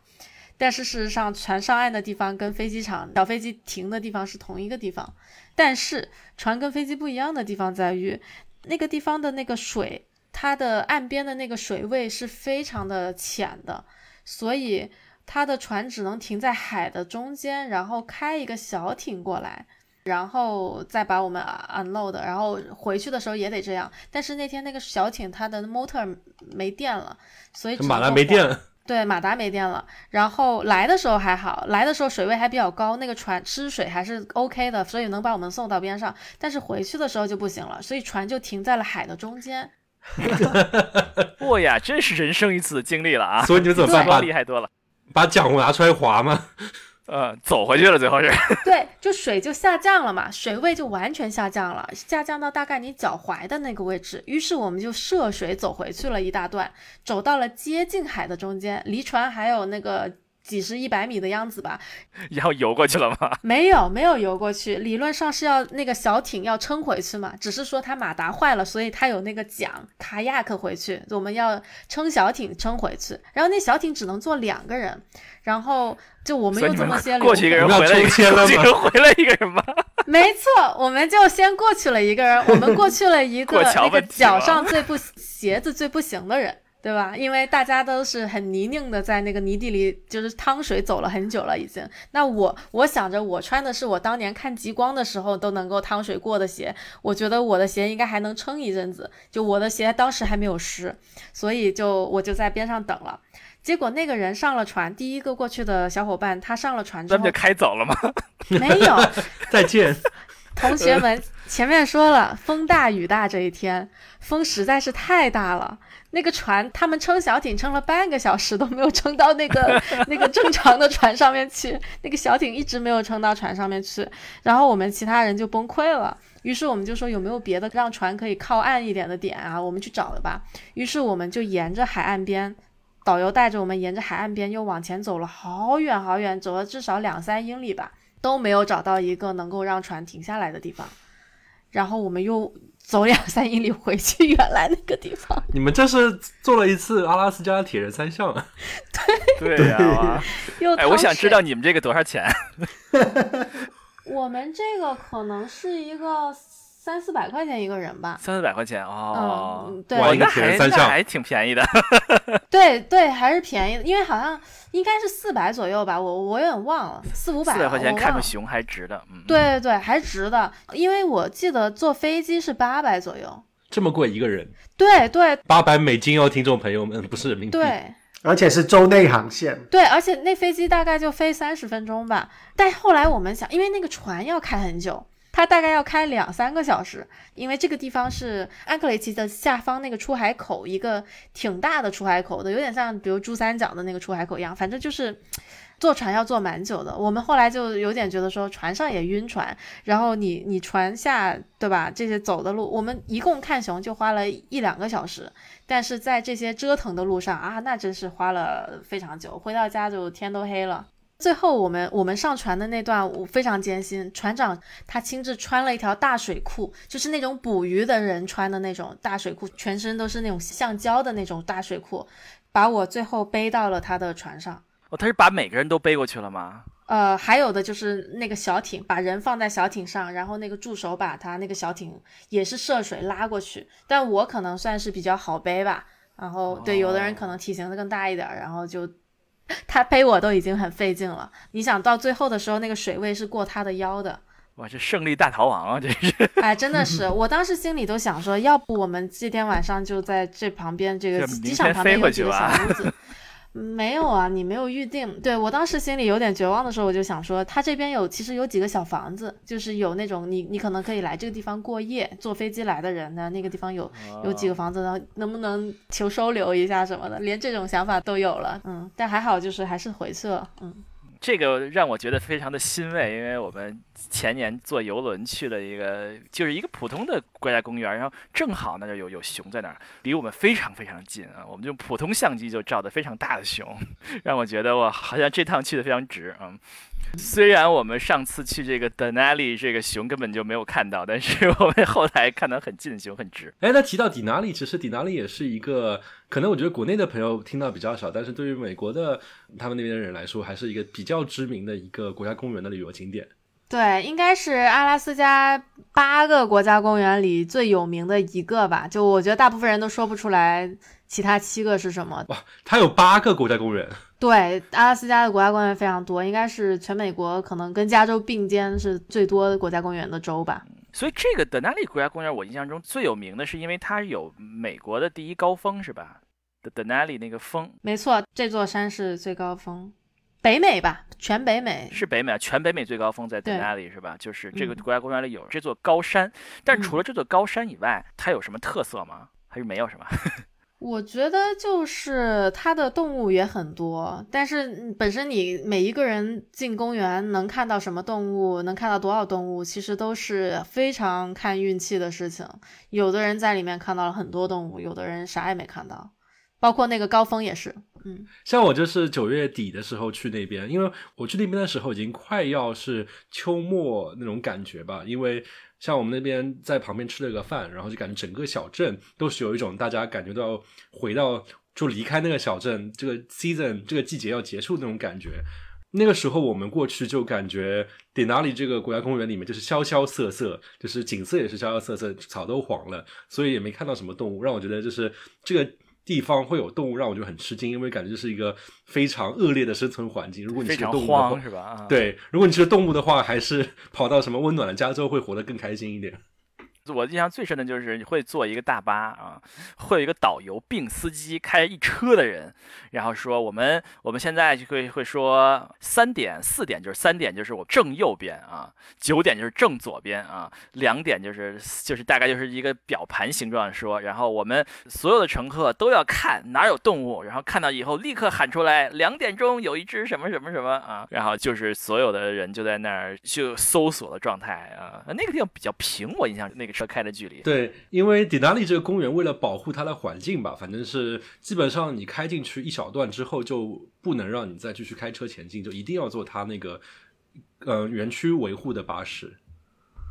D: 但是事实上，船上岸的地方跟飞机场小飞机停的地方是同一个地方，但是船跟飞机不一样的地方在于，那个地方的那个水，它的岸边的那个水位是非常的浅的，所以它的船只能停在海的中间，然后开一个小艇过来。然后再把我们 unload，然后回去的时候也得这样。但是那天那个小艇它的 motor 没电了，所以
C: 马达没电了，
D: 对，马达没电了。然后来的时候还好，来的时候水位还比较高，那个船吃水还是 OK 的，所以能把我们送到边上。但是回去的时候就不行了，所以船就停在了海的中间。
A: 哇呀，真是人生一次的经历了啊！
C: 所以你们怎么办？把
A: 我厉害多了。
C: 把桨拿出来划吗？
A: 呃，走回去了，最后是。
D: 对，就水就下降了嘛，水位就完全下降了，下降到大概你脚踝的那个位置。于是我们就涉水走回去了一大段，走到了接近海的中间，离船还有那个几十一百米的样子吧。
A: 然后游过去了吗？
D: 没有，没有游过去。理论上是要那个小艇要撑回去嘛，只是说它马达坏了，所以它有那个桨卡亚克回去，我们要撑小艇撑回去。然后那小艇只能坐两个人，然后就我们
A: 所以你们
D: 有这么些
A: 过去一个人回来一个，
C: 抽签了吗
A: 过去一个人回来一个人吗？
D: 没错，我们就先过去了一个人，我们过去了一个那个脚上最不鞋子最不行的人，对吧？因为大家都是很泥泞的，在那个泥地里就是趟水走了很久了已经。那我我想着我穿的是我当年看极光的时候都能够趟水过的鞋，我觉得我的鞋应该还能撑一阵子。就我的鞋当时还没有湿，所以就我就在边上等了。结果那个人上了船，第一个过去的小伙伴，他上了船之后
A: 咱们就开走了吗？
D: 没有，
C: 再见。
D: 同学们，前面说了，风大雨大这一天，风实在是太大了。那个船，他们撑小艇撑了半个小时都没有撑到那个 那个正常的船上面去，那个小艇一直没有撑到船上面去。然后我们其他人就崩溃了，于是我们就说有没有别的让船可以靠岸一点的点啊？我们去找了吧。于是我们就沿着海岸边，导游带着我们沿着海岸边又往前走了好远好远，走了至少两三英里吧。都没有找到一个能够让船停下来的地方，然后我们又走两三英里回去原来那个地方。
C: 你们这是做了一次阿拉斯加铁人三项啊？
A: 对呀、
D: 又
A: 哎，我想知道你们这个多少钱？
D: 我们这个可能是一个三四百块钱一个人吧。
A: 三四百块钱哦，
D: 嗯，对，
A: 那还那还挺便宜的。
D: 对对，还是便宜的，因为好像应该是四百左右吧，我我有点忘了，四五百。
A: 四百块钱看个熊还值的。嗯，
D: 对对对，还值的，因为我记得坐飞机是八百左右。
C: 这么贵一个人，
D: 对对
C: 八百美金哦，听众朋友们，不是人民币。
D: 对
B: 而且是州内航线。
D: 对，而且那飞机大概就飞三十分钟吧。但后来我们想，因为那个船要开很久，它大概要开两三个小时，因为这个地方是安克雷奇的下方那个出海口，一个挺大的出海口的，有点像比如珠三角的那个出海口一样，反正就是。坐船要坐蛮久的，我们后来就有点觉得说船上也晕船，然后你你船下对吧？这些走的路，我们一共看熊就花了一两个小时，但是在这些折腾的路上啊，那真是花了非常久，回到家就天都黑了。最后我们我们上船的那段我非常艰辛，船长他亲自穿了一条大水裤，就是那种捕鱼的人穿的那种大水裤，全身都是那种橡胶的那种大水裤，把我最后背到了他的船上。
A: 哦，他是把每个人都背过去了吗？
D: 呃，还有的就是那个小艇，把人放在小艇上，然后那个助手把他那个小艇也是涉水拉过去。但我可能算是比较好背吧，然后对有的人可能体型更大一点，然后就他背我都已经很费劲了。你想到最后的时候，那个水位是过他的腰的，
A: 哇，这胜利大逃亡啊，这是。
D: 哎，真的是，我当时心里都想说，要不我们这天晚上就在这旁边这个机场旁边有几个小屋子。没有啊，你没有预定。对我当时心里有点绝望的时候，我就想说，他这边有其实有几个小房子，就是有那种你你可能可以来这个地方过夜，坐飞机来的人呢，那个地方有有几个房子呢，能不能求收留一下什么的，连这种想法都有了。嗯，但还好就是还是回去了。嗯，
A: 这个让我觉得非常的欣慰，因为我们前年坐游轮去了一个，就是一个普通的国家公园，然后正好那就有有熊在那儿，离我们非常非常近啊，我们就普通相机就照的非常大的熊，让我觉得我好像这趟去的非常值啊。虽然我们上次去这个 Denali 这个熊根本就没有看到，但是我们后来看到很近的熊，很值。
C: 哎，那提到底哪里，其实底哪里也是一个，可能我觉得国内的朋友听到比较少，但是对于美国的他们那边的人来说，还是一个比较知名的一个国家公园的旅游景点。
D: 对，应该是阿拉斯加八个国家公园里最有名的一个吧。就我觉得大部分人都说不出来其他七个是什么。
C: 哇，它有八个国家公园，
D: 对，阿拉斯加的国家公园非常多，应该是全美国可能跟加州并肩是最多的国家公园的州吧。
A: 所以这个 Denali 国家公园，我印象中最有名的是因为它有美国的第一高峰，是吧？The Denali 那个峰
D: 没错，这座山是最高峰，北美吧，全北美。
A: 是北美啊，全北美最高峰在
D: 对
A: Denali 是吧？就是这个
D: 嗯
A: 国家公园里有这座高山，但除
D: 嗯
A: 了这座高山以外，它有什么特色吗？还是没有什么？
D: 我觉得就是它的动物也很多，但是本身你每一个人进公园能看到什么动物，能看到多少动物，其实都是非常看运气的事情。有的人在里面看到了很多动物，有的人啥也没看到，包括那个高峰也是。嗯，
C: 像我就是九月底的时候去那边，因为我去那边的时候已经快要是秋末那种感觉吧，因为像我们那边在旁边吃了个饭，然后就感觉整个小镇都是有一种大家感觉到回到就离开那个小镇，这个 season 这个季节要结束那种感觉。那个时候我们过去就感觉典纳里这个国家公园里面就是萧萧瑟瑟，就是景色也是萧萧瑟瑟，草都黄了，所以也没看到什么动物，让我觉得就是这个地方会有动物，让我觉得很吃惊，因为感觉这是一个非常恶劣的生存环境。如果你是个动物的话，
A: 是吧？啊，。
C: 对，如果你是个动物的话，还是跑到什么温暖的加州会活得更开心一点。
A: 我印象最深的就是你会坐一个大巴啊，会有一个导游并司机开一车的人，然后说我们我们现在就会会说三点四点就是三点就是我正右边啊，九点就是正左边啊，两点就是就是大概就是一个表盘形状说，然后我们所有的乘客都要看哪有动物，然后看到以后立刻喊出来两点钟有一只什么什么什么啊，然后就是所有的人就在那儿就搜索的状态啊，那个地方比较平，我印象那个车开的距离。
C: 对，因为迪纳利这个公园为了保护它的环境吧，反正是基本上你开进去一小段之后，就不能让你再继续开车前进，就一定要坐它那个呃园区维护的巴士。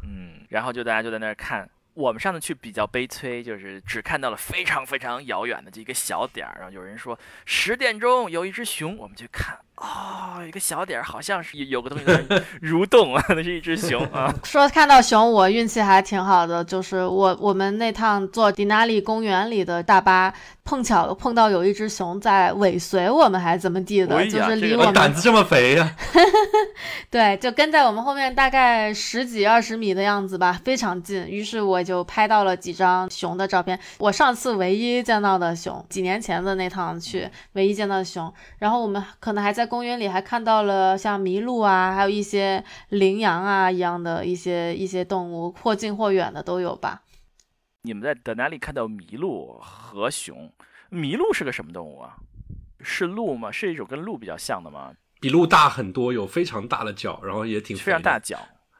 A: 嗯，然后就大家就在那儿看。我们上次去比较悲催，就是只看到了非常非常遥远的这一个小点儿，然后有人说十点钟有一只熊，我们去看哦，一个小点儿，好像是有有个东西在蠕动啊，那是一只熊 啊。
D: 说看到熊，我运气还挺好的，就是我我们那趟坐迪纳利公园里的大巴，碰巧碰到有一只熊在尾随我们，还怎么地的，
A: 哎
D: 就是离
A: 这个
D: 我们
C: 胆子这么肥呀、
D: 对，就跟在我们后面大概十几二十米的样子吧，非常近。于是我就拍到了几张熊的照片。我上次唯一见到的熊，几年前的那趟去唯一见到的熊。然后我们可能还在公园里还看到了像麋鹿啊，还有一些羚羊啊一样的一些一些动物，或近或远的都有吧。
A: 你们在德纳利看到麋鹿和熊，麋鹿是个什么动物啊？是鹿吗？是一种跟鹿比较像的吗？
C: 比鹿大很多，有非常大的脚，然后也挺
A: 非常大脚，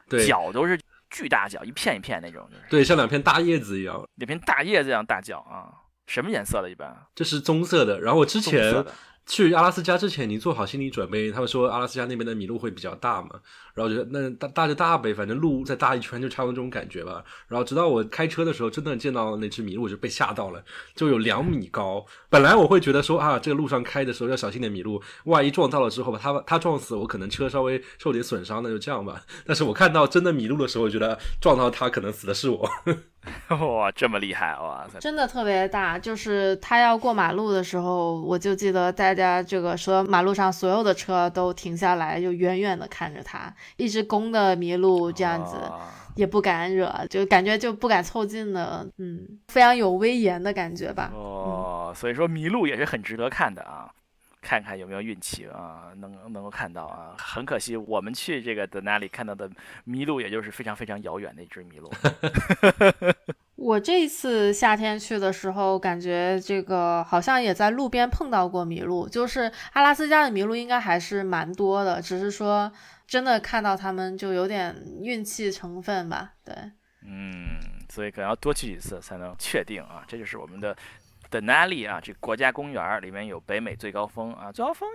C: 对
A: 脚都是巨大脚，一片一片那种，就是
C: 对，像两片大叶子一样。
A: 两片大叶子一样大脚啊。什么颜色的？一般
C: 这是棕色的。然后我之前。去阿拉斯加之前，你做好心理准备。他们说阿拉斯加那边的麋鹿会比较大嘛，然后我觉得那大大就大呗，反正路再大一圈就差不多这种感觉吧。然后直到我开车的时候，真的见到那只麋鹿，我就被吓到了，就有两米高。本来我会觉得说啊，这个路上开的时候要小心点麋鹿，万一撞到了之后吧它它撞死，我可能车稍微受点损伤，那就这样吧。但是我看到真的麋鹿的时候，我觉得撞到它可能死的是我。
A: 哇，这么厉害哇塞！
D: 真的特别大，就是他要过马路的时候，我就记得大家这个说马路上所有的车都停下来，就远远的看着他，一只公的麋鹿这样子。
A: 哦
D: 也不敢惹，就感觉就不敢凑近的，嗯，非常有威严的感觉吧。
A: 哦，所以说麋鹿也是很值得看的啊，看看有没有运气啊，能能够看到啊。很可惜，我们去这个德纳里看到的麋鹿，也就是非常非常遥远的一只麋鹿。
D: 我这次夏天去的时候，感觉这个好像也在路边碰到过麋鹿，就是阿拉斯加的麋鹿应该还是蛮多的，只是说真的看到他们就有点运气成分吧。对，
A: 嗯，所以可能要多去几次才能确定啊。这就是我们的的哪里啊，这国家公园儿里面有北美最高峰啊，最高峰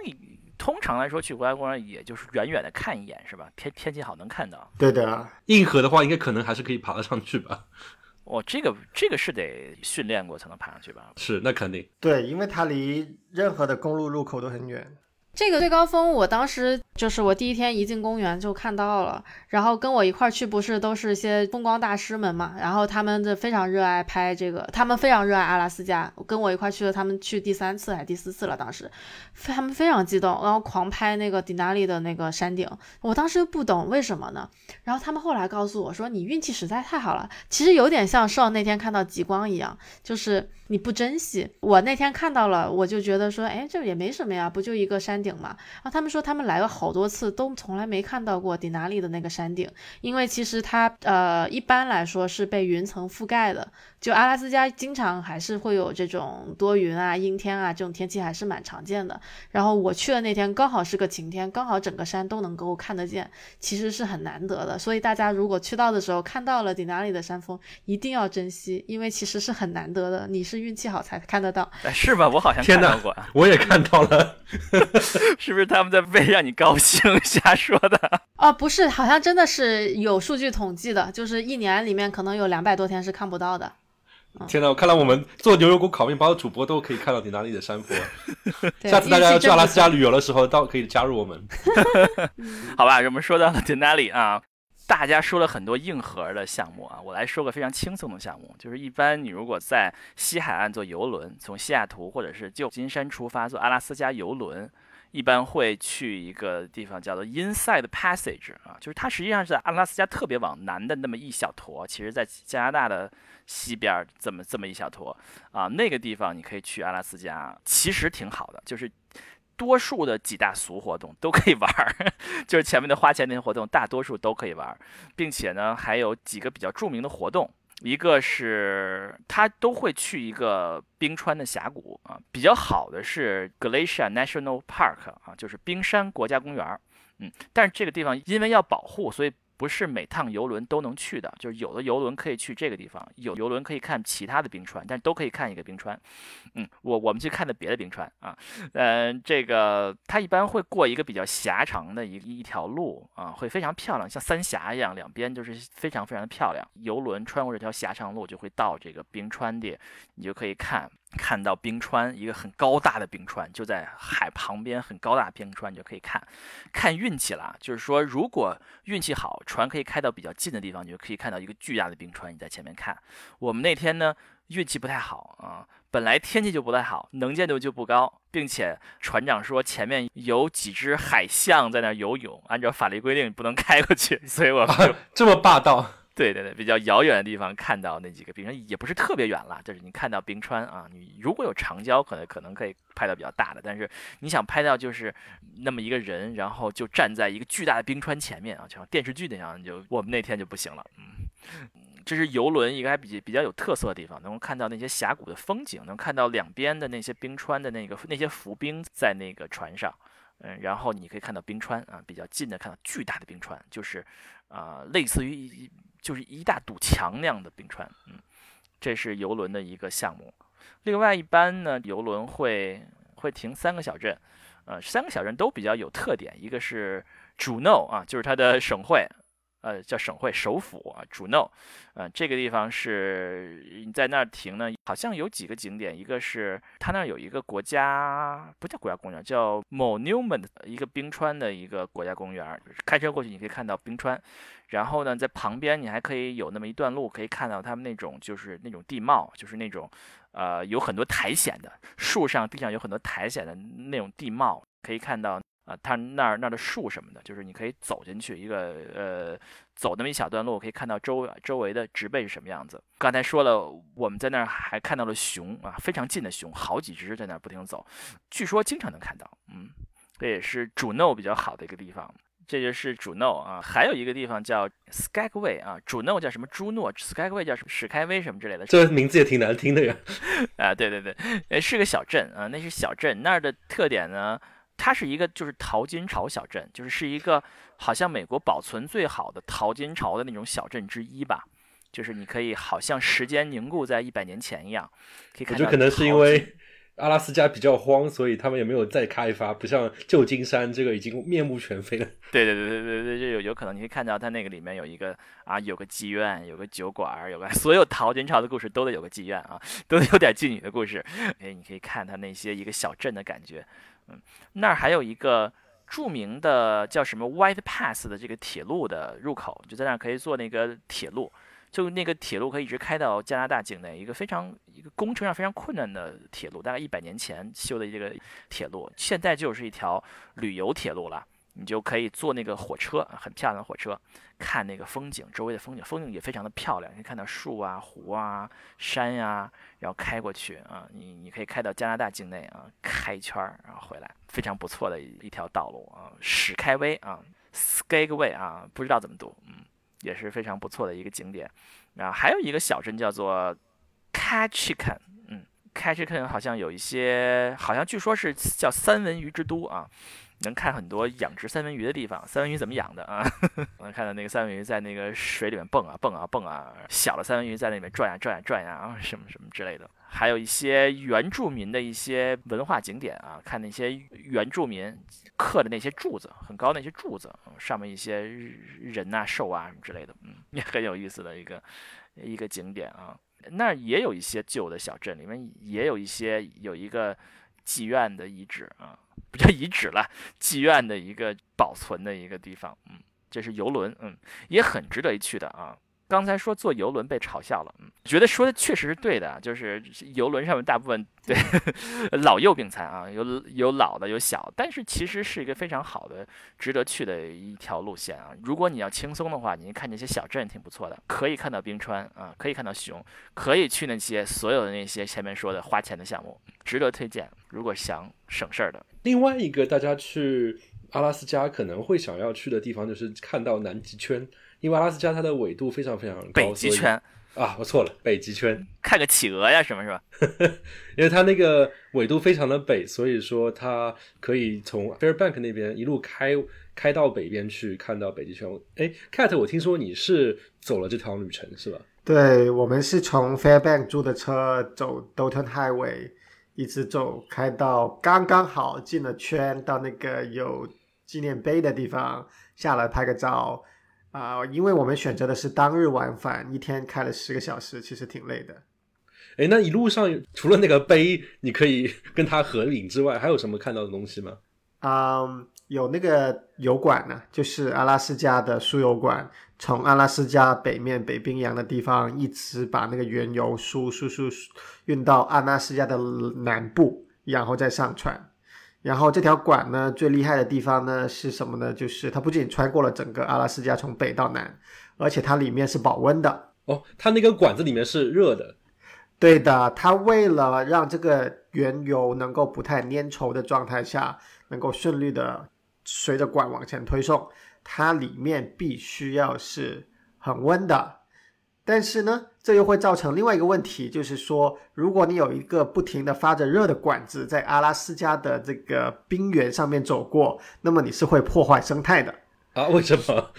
A: 通常来说去国家公园也就是远远的看一眼是吧？天天气好能看到。
B: 对的，
C: 硬核的话，应该可能还是可以爬得上去吧？
A: 哦，这个这个是得训练过才能爬上去吧？
C: 是，那肯定。
B: 对，因为它离任何的公路入口都很远。
D: 这个最高峰，我当时就是我第一天一进公园就看到了，然后跟我一块儿去不是都是些风光大师们嘛，然后他们就非常热爱拍这个，他们非常热爱阿拉斯加，跟我一块去的，他们去第三次还是第四次了，当时，他们非常激动，然后狂拍那个迪纳利的那个山顶，我当时不懂为什么呢，然后他们后来告诉我说，你运气实在太好了，其实有点像上那天看到极光一样，就是你不珍惜。我那天看到了，我就觉得说，哎，这也没什么呀，不就一个山顶嘛。然后他们说他们来了好多次，都从来没看到过迪纳利的那个山顶，因为其实它呃一般来说是被云层覆盖的。就阿拉斯加经常还是会有这种多云啊、阴天啊这种天气还是蛮常见的。然后我去的那天刚好是个晴天，刚好整个山都能够看得见，其实是很难得的。所以大家如果去到的时候看到了迪纳里的山峰，一定要珍惜，因为其实是很难得的，你是运气好才看得到。
A: 哎，是吧？我好像
C: 天哪
A: 看到过，啊
C: 我也看到了，
A: 是不是他们在为让你高兴瞎说的？
D: 哦，不是，好像真的是有数据统计的，就是一年里面可能有两百多天是看不到的。
C: 天哪！看来我们做牛油果烤面包的主播都可以看到迪纳利的山坡。
D: 对
C: 下次大家要去阿拉斯加旅游的时候，倒可以加入我们。
A: 好吧，我们说到了 Denali 啊，大家说了很多硬核的项目啊，我来说个非常轻松的项目，就是一般你如果在西海岸坐游轮，从西雅图或者是旧金山出发坐阿拉斯加游轮。一般会去一个地方叫做 Inside Passage 啊，就是它实际上是在阿拉斯加特别往南的那么一小坨，其实在加拿大的西边这么这么一小坨啊，那个地方你可以去阿拉斯加，其实挺好的，就是多数的几大俗活动都可以玩儿，就是前面的花钱那些活动，大多数都可以玩儿，并且呢还有几个比较著名的活动。一个是他都会去一个冰川的峡谷啊，比较好的是 Glacier National Park 啊，就是冰山国家公园。嗯，但是这个地方因为要保护，所以不是每趟游轮都能去的。就是有的游轮可以去这个地方，有游轮可以看其他的冰川，但都可以看一个冰川。嗯，我我们去看的别的冰川啊，嗯、这个它一般会过一个比较狭长的一一条路啊，会非常漂亮，像三峡一样，两边就是非常非常的漂亮。游轮穿过这条狭长路就会到这个冰川地，你就可以看看到冰川，一个很高大的冰川，就在海旁边，很高大的冰川，你就可以看。看运气了，就是说，如果运气好，船可以开到比较近的地方，你就可以看到一个巨大的冰川。你在前面看。我们那天呢，运气不太好啊，本来天气就不太好，能见度就不高，并且船长说前面有几只海象在那游泳，按照法律规定不能开过去，所以我们就
C: 这么霸道。
A: 对对对，比较遥远的地方看到那几个冰川，也不是特别远了，就是你看到冰川啊。你如果有长焦，可能可能可以拍到比较大的，但是你想拍到就是那么一个人，然后就站在一个巨大的冰川前面啊，就像电视剧那样，就我们那天就不行了。嗯，这是游轮一个还比比较有特色的地方，能够看到那些峡谷的风景，能看到两边的那些冰川的那个那些浮冰在那个船上，嗯，然后你可以看到冰川啊，比较近的看到巨大的冰川，就是啊，类似于。就是一大堵墙那样的冰川，嗯，这是游轮的一个项目。另外，一般呢，游轮会会停三个小镇，呃，三个小镇都比较有特点。一个是主诺啊，就是它的省会。呃，叫省会首府啊，主诺，呃，这个地方是你在那儿停呢，好像有几个景点，一个是它那儿有一个国家不叫国家公园，叫 Monument，一个冰川的一个国家公园，开车过去你可以看到冰川，然后呢，在旁边你还可以有那么一段路可以看到他们那种就是那种地貌，就是那种呃有很多苔藓的树上地上有很多苔藓的那种地貌，可以看到。啊，它那儿那儿的树什么的，就是你可以走进去一个呃，走那么一小段路，可以看到周周围的植被是什么样子。刚才说了，我们在那儿还看到了熊啊，非常近的熊，好几只在那儿不停走，据说经常能看到。嗯，这也是主 no 比较好的一个地方。这就是主 no 啊，还有一个地方叫 Skagway 啊，主 no 叫什么朱诺，Skagway 叫什么史开威什么之类的。
C: 这名字也挺难听的呀。
A: 啊，对对对，呃，是个小镇啊，那是小镇，那儿的特点呢。它是一个就是淘金潮小镇，就是是一个好像美国保存最好的淘金潮的那种小镇之一吧。就是你可以好像时间凝固在一百年前一样，可以看。
C: 我觉得可能是因为 阿拉斯加比较荒，所以他们也没有再开发，不像旧金山这个已经面目全非了。
A: 对对对对对对，就有有可能你可以看到它那个里面有一个啊，有个妓院，有个酒馆，有个 所有淘金潮的故事都得有个妓院啊，都得有点妓女的故事。哎，你可以看它那些一个小镇的感觉。嗯，那儿还有一个著名的叫什么 White Pass 的这个铁路的入口，就在那儿可以坐那个铁路，就那个铁路可以一直开到加拿大境内，一个非常一个工程上非常困难的铁路，大概一百年前修的这个铁路，现在就是一条旅游铁路了。你就可以坐那个火车，很漂亮的火车，看那个风景，周围的风景，风景也非常的漂亮，你看到树啊、湖啊、山呀，然后开过去啊，你你可以开到加拿大境内啊，开一圈儿，然后回来，非常不错的一条道路啊，史开威啊，Skagway 啊，不知道怎么读，嗯，也是非常不错的一个景点。然后还有一个小镇叫做 Ketchikan，嗯，Ketchikan 好像有一些，好像据说是叫三文鱼之都啊。能看很多养殖三文鱼的地方，三文鱼怎么养的啊？能看到那个三文鱼在那个水里面蹦啊蹦啊蹦啊，小的三文鱼在那里面转呀转呀转呀啊，什么什么之类的。还有一些原住民的一些文化景点啊，看那些原住民刻的那些柱子，很高那些柱子，上面一些人呐、兽啊什么之类的，嗯，也 很有意思的一个一个景点啊。那儿也有一些旧的小镇，里面也有一些有一个妓院的遗址啊。比较遗址了，妓院的一个保存的一个地方，嗯，这是游轮，嗯，也很值得一去的啊。刚才说坐游轮被嘲笑了，嗯，觉得说的确实是对的，就是游轮上面大部分 对老幼病残啊，有有老的有小，但是其实是一个非常好的、值得去的一条路线啊。如果你要轻松的话，你看那些小镇挺不错的，可以看到冰川啊，可以看到熊，可以去那些所有的那些前面说的花钱的项目，值得推荐。如果想省事儿的，
C: 另外一个大家去阿拉斯加可能会想要去的地方就是看到南极圈。因为阿拉斯加它的纬度非常非常高，
A: 北极圈
C: 啊，我错了，北极圈，
A: 看个企鹅呀什么是吧？
C: 因为它那个纬度非常的北，所以说它可以从 Fairbank 那边一路开开到北边去看到北极圈。哎，Cat，我听说你是走了这条旅程是吧？
B: 对，我们是从 Fairbank 租的车走 Dalton Highway，一直走开到刚刚好进了圈，到那个有纪念碑的地方下来拍个照。啊，因为我们选择的是当日往返，一天开了十个小时，其实挺累的。
C: 哎，那一路上除了那个碑，你可以跟他合影之外，还有什么看到的东西吗？
B: 嗯，有那个油管呢，就是阿拉斯加的输油管，从阿拉斯加北面北冰洋的地方，一直把那个原油输输输运到阿拉斯加的南部，然后再上船。然后这条管呢，最厉害的地方呢是什么呢？就是它不仅穿过了整个阿拉斯加，从北到南，而且它里面是保温的。
C: 哦，它那个管子里面是热的。
B: 对的，它为了让这个原油能够不太粘稠的状态下，能够顺利的随着管往前推送，它里面必须要是很温的。但是呢，这又会造成另外一个问题，就是说，如果你有一个不停的发着热的管子在阿拉斯加的这个冰原上面走过，那么你是会破坏生态的
C: 啊？为什么？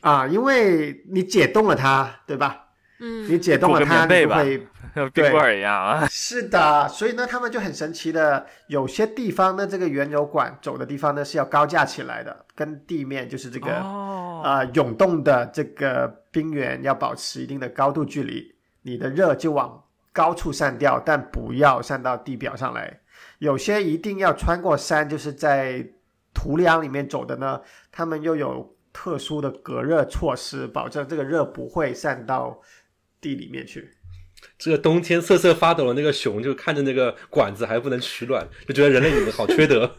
B: 啊，因为你解冻了它，对吧？
D: 嗯，
B: 你解冻了它，你
A: 吧，
B: 会
A: 像冰棍一样啊。
B: 是的，所以呢，他们就很神奇的，有些地方呢，这个原油管走的地方呢是要高架起来的，跟地面就是这个啊涌动的这个。冰原要保持一定的高度距离，你的热就往高处散掉，但不要散到地表上来。有些一定要穿过山，就是在土壤里面走的呢，他们又有特殊的隔热措施，保证这个热不会散到地里面去。
C: 这个冬天瑟瑟发抖的那个熊，就看着那个管子还不能取暖，就觉得人类你们好缺德。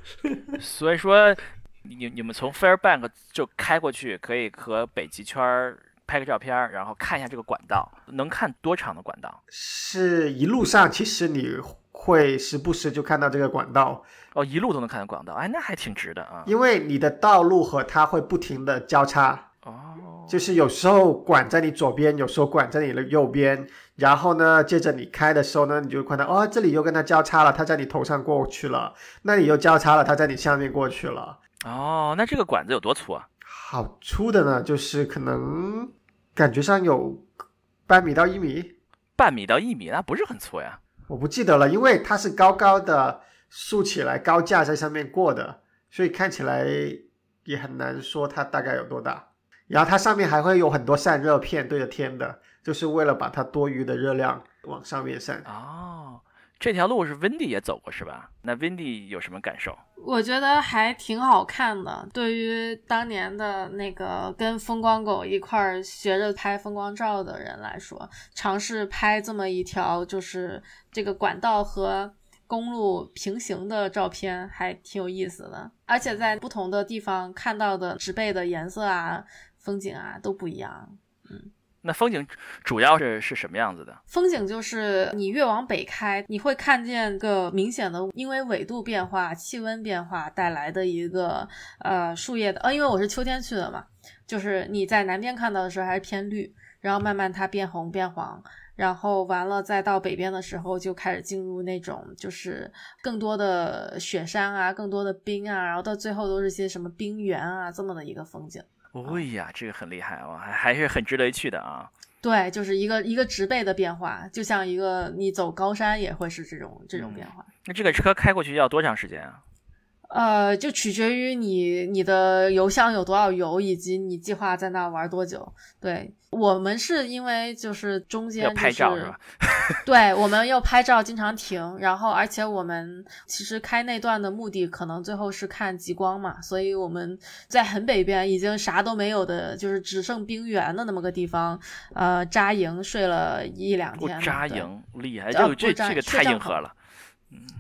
A: 所以说，你你们从 Fairbank 就开过去，可以和北极圈儿。拍个照片，然后看一下这个管道，能看多长的管道？
B: 是一路上，其实你会时不时就看到这个管道
A: 哦，一路都能看到管道，哎，那还挺值的啊。
B: 因为你的道路和它会不停的交叉
A: 哦，
B: 就是有时候管在你左边，有时候管在你的右边，然后呢，接着你开的时候呢，你就看到哦，这里又跟它交叉了，它在你头上过去了，那里又交叉了，它在你下面过去了。
A: 哦，那这个管子有多粗啊？
B: 好粗的呢，就是可能感觉上有半米到一米，
A: 半米到一米，那不是很粗呀。
B: 我不记得了，因为它是高高的竖起来，高架在上面过的，所以看起来也很难说它大概有多大。然后它上面还会有很多散热片对着天的，就是为了把它多余的热量往上面散。
A: 哦。这条路是 Wendy 也走过是吧？那 Wendy 有什么感受？
D: 我觉得还挺好看的。对于当年的那个跟风光狗一块儿学着拍风光照的人来说，尝试拍这么一条就是这个管道和公路平行的照片，还挺有意思的。而且在不同的地方看到的植被的颜色啊、风景啊都不一样。嗯。
A: 那风景主要是是什么样子的？
D: 风景就是你越往北开，你会看见个明显的，因为纬度变化、气温变化带来的一个呃树叶的呃，因为我是秋天去的嘛，就是你在南边看到的时候还是偏绿，然后慢慢它变红变黄，然后完了再到北边的时候就开始进入那种就是更多的雪山啊，更多的冰啊，然后到最后都是些什么冰原啊这么的一个风景。
A: 哦呀，这个很厉害哦，还还是很值得一去的啊。
D: 对，就是一个一个植被的变化，就像一个你走高山也会是这种这种变化。
A: 那这个车开过去要多长时间啊？
D: 呃，就取决于你你的油箱有多少油，以及你计划在那玩多久。对我们是因为就是中间
A: 要拍照是吧？
D: 对，我们要拍照，经常停。然后，而且我们其实开那段的目的，可能最后是看极光嘛。所以我们在很北边，已经啥都没有的，就是只剩冰原的那么个地方，呃，扎营睡了一两天。
A: 扎营厉害，这这这个太硬核了。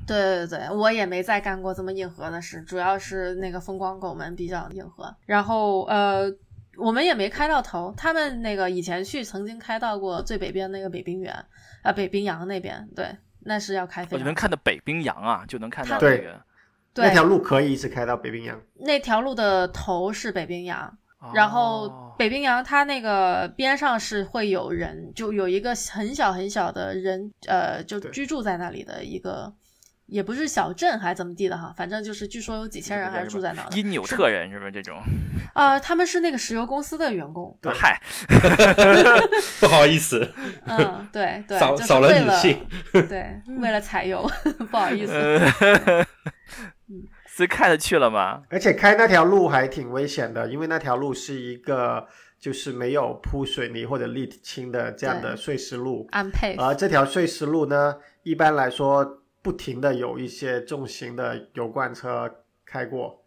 D: 对对对，我也没再干过这么硬核的事，主要是那个风光狗们比较硬核。然后呃，我们也没开到头，他们那个以前去曾经开到过最北边那个北冰原，啊，北冰洋那边，对，那是要开。
A: 飞。你能看到北冰洋啊，就能看到
B: 那
A: 个。
B: 那条路可以一直开到北冰洋。
D: 那条路的头是北冰洋，然后北冰洋它那个边上是会有人，就有一个很小很小的人，呃，就居住在那里的一个。也不是小镇还怎么地的哈，反正就是据说有几千人还是住在那。
A: 因纽特人是不是这种？
D: 啊，他们是那个石油公司的员工。
A: 嗨，
C: 不好意思。
D: 嗯，对对，
C: 少少了女性。
D: 对，为了采油，不好意思。
A: 嗯，所以开着去了吗？
B: 而且开那条路还挺危险的，因为那条路是一个就是没有铺水泥或者沥青的这样的碎石路。
D: 安配。
B: 而这条碎石路呢，一般来说不停的有一些重型的油罐车开过，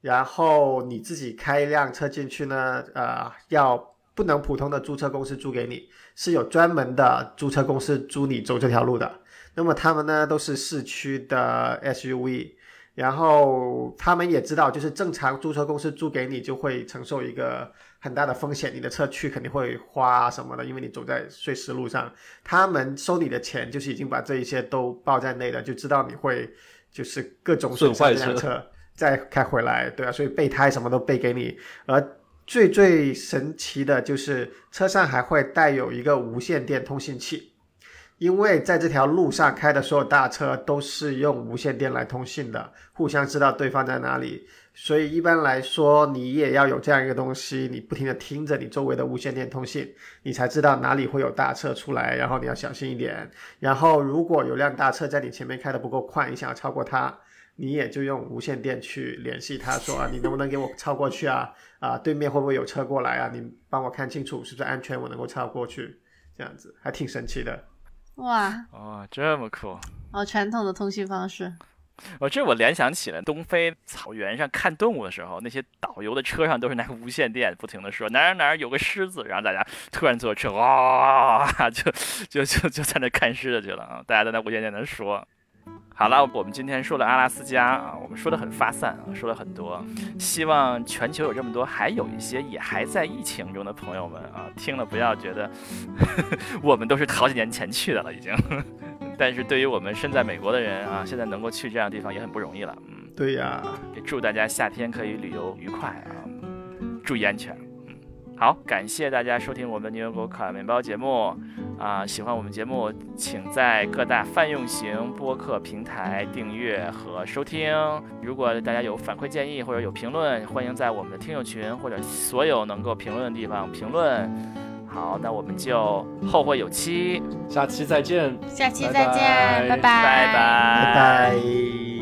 B: 然后你自己开一辆车进去呢，呃，要不能普通的租车公司租给你，是有专门的租车公司租你走这条路的。那么他们呢都是市区的 SUV，然后他们也知道，就是正常租车公司租给你就会承受一个很大的风险，你的车去肯定会花什么的，因为你走在碎石路上，他们收你的钱就是已经把这一些都包在内了，就知道你会就是各种损坏这辆车再开回来，对啊，所以备胎什么都备给你，而最最神奇的就是车上还会带有一个无线电通信器。因为在这条路上开的所有大车都是用无线电来通信的，互相知道对方在哪里，所以一般来说你也要有这样一个东西，你不停的听着你周围的无线电通信，你才知道哪里会有大车出来，然后你要小心一点。然后如果有辆大车在你前面开的不够快，你想要超过它，你也就用无线电去联系他说啊，你能不能给我超过去啊？啊，对面会不会有车过来啊？你帮我看清楚是不是安全，我能够超过去，这样子还挺神奇的。
D: 哇
A: 哦，这么酷
D: 哦！传统的通信方式，
A: 哦，这我联想起了东非草原上看动物的时候，那些导游的车上都是拿无线电，不停的说哪儿哪儿有个狮子，然后大家突然坐车哇，就就就就在那看狮子去了啊！大家都在无线电那说。好了，我们今天说了阿拉斯加啊，我们说的很发散啊，说了很多。希望全球有这么多，还有一些也还在疫情中的朋友们啊，听了不要觉得 我们都是好几年前去的了已经。但是对于我们身在美国的人啊，现在能够去这样的地方也很不容易了。嗯，
B: 对呀，
A: 也祝大家夏天可以旅游愉快啊，注意安全。嗯好，感谢大家收听我们牛油果烤面包节目啊！喜欢我们节目，请在各大泛用型播客平台订阅和收听。如果大家有反馈建议或者有评论，欢迎在我们的听友群或者所有能够评论的地方评论。好，那我们就后会有期，
C: 下期再见，
D: 下期再见，
C: 拜。
A: 拜拜。
B: 拜拜。